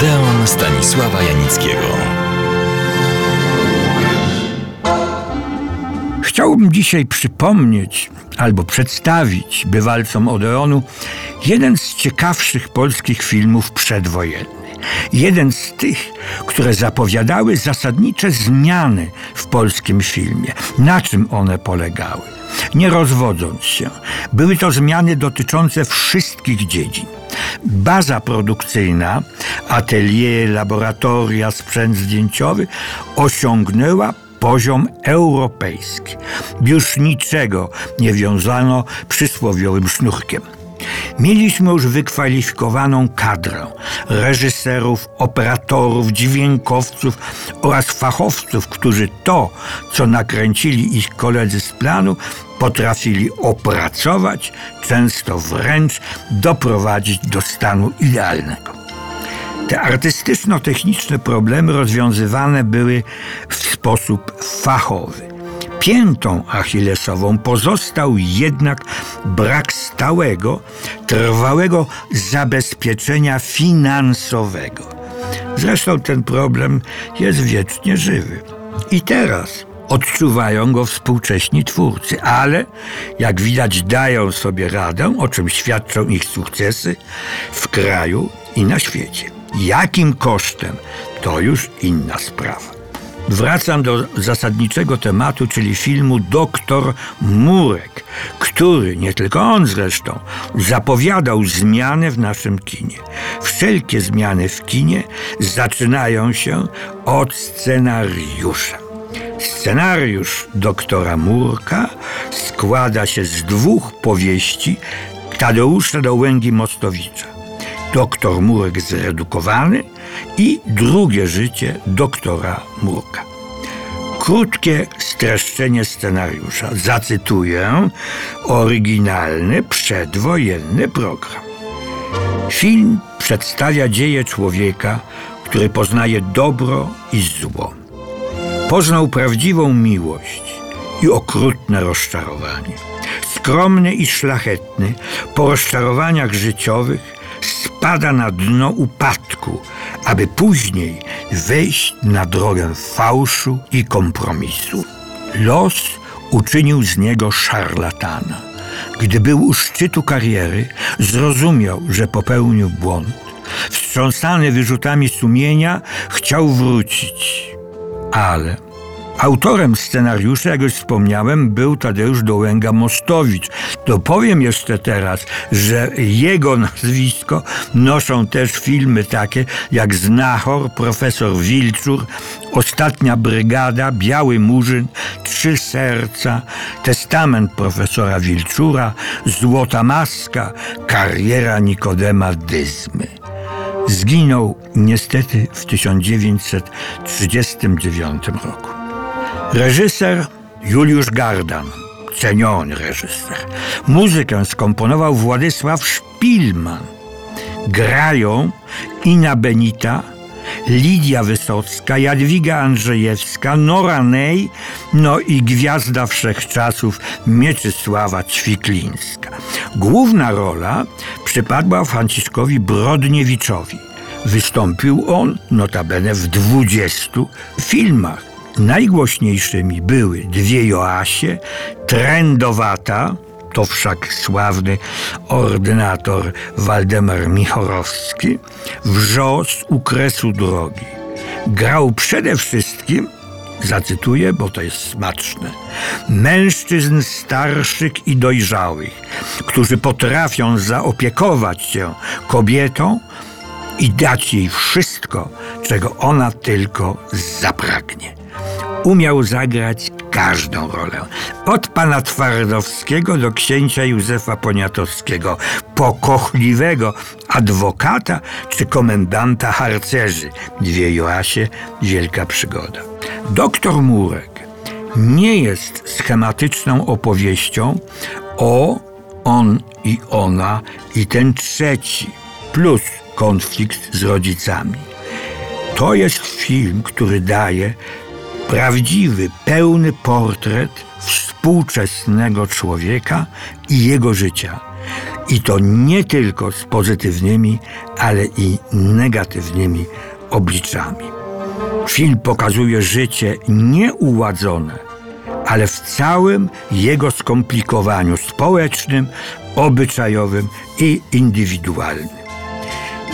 Odeon Stanisława Janickiego. Chciałbym dzisiaj przypomnieć albo przedstawić bywalcom Odeonu jeden z ciekawszych polskich filmów przedwojennych. Jeden z tych, które zapowiadały zasadnicze zmiany w polskim filmie. Na czym one polegały? Nie rozwodząc się, były to zmiany dotyczące wszystkich dziedzin. Baza produkcyjna, atelier, laboratoria, sprzęt zdjęciowy osiągnęła poziom europejski. Już niczego nie wiązano przysłowiowym sznurkiem. Mieliśmy już wykwalifikowaną kadrę reżyserów, operatorów, dźwiękowców oraz fachowców, którzy to, co nakręcili ich koledzy z planu, potrafili opracować, często wręcz doprowadzić do stanu idealnego. Te artystyczno-techniczne problemy rozwiązywane były w sposób fachowy. Piętą achillesową pozostał jednak brak stałego, trwałego zabezpieczenia finansowego. Zresztą ten problem jest wiecznie żywy. I teraz odczuwają go współcześni twórcy, ale jak widać dają sobie radę, o czym świadczą ich sukcesy w kraju i na świecie. Jakim kosztem, to już inna sprawa. Wracam do zasadniczego tematu, czyli filmu Doktor Murek, który, nie tylko on zresztą, zapowiadał zmiany w naszym kinie. Wszelkie zmiany w kinie zaczynają się od scenariusza. Scenariusz doktora Murka składa się z dwóch powieści Tadeusza Dołęgi Mostowicza. Doktor Murek zredukowany i drugie życie doktora Murka. Krótkie streszczenie scenariusza. Zacytuję oryginalny przedwojenny program. Film przedstawia dzieje człowieka, który poznaje dobro i zło. Poznał prawdziwą miłość i okrutne rozczarowanie. Skromny i szlachetny, po rozczarowaniach życiowych, spada na dno upadku, aby później wejść na drogę fałszu i kompromisu. Los uczynił z niego szarlatana. Gdy był u szczytu kariery, zrozumiał, że popełnił błąd. Wstrząsany wyrzutami sumienia, chciał wrócić, ale Autorem scenariusza, jak już wspomniałem, był Tadeusz Dołęga-Mostowicz. To powiem jeszcze teraz, że jego nazwisko noszą też filmy takie jak Znachor, Profesor Wilczur, Ostatnia Brygada, Biały Murzyn, Trzy Serca, Testament profesora Wilczura, Złota Maska, Kariera Nikodema Dyzmy. Zginął niestety w 1939 roku. Reżyser Juliusz Gardan, ceniony reżyser. Muzykę skomponował Władysław Szpilman. Grają Ina Benita, Lidia Wysocka, Jadwiga Andrzejewska, Nora Ney, no i gwiazda wszechczasów Mieczysława Ćwiklińska. Główna rola przypadła Franciszkowi Brodniewiczowi. Wystąpił on notabene w 20 filmach. Najgłośniejszymi były dwie Joasie, Trendowata, to wszak sławny ordynator Waldemar Michorowski, wrzos u kresu drogi. Grał przede wszystkim, zacytuję, bo to jest smaczne, mężczyzn starszych i dojrzałych, którzy potrafią zaopiekować się kobietą i dać jej wszystko, czego ona tylko zapragnie umiał zagrać każdą rolę. Od pana Twardowskiego do księcia Józefa Poniatowskiego, pokochliwego adwokata czy komendanta harcerzy. Dwie Joasie, wielka przygoda. Doktor Murek nie jest schematyczną opowieścią o on i ona i ten trzeci, plus konflikt z rodzicami. To jest film, który daje prawdziwy, pełny portret współczesnego człowieka i jego życia. I to nie tylko z pozytywnymi, ale i negatywnymi obliczami. Film pokazuje życie nieuładzone, ale w całym jego skomplikowaniu społecznym, obyczajowym i indywidualnym.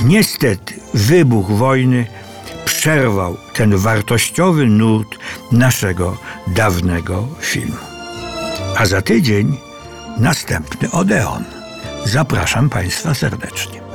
Niestety, wybuch wojny przerwał ten wartościowy nurt naszego dawnego filmu. A za tydzień następny Odeon. Zapraszam Państwa serdecznie.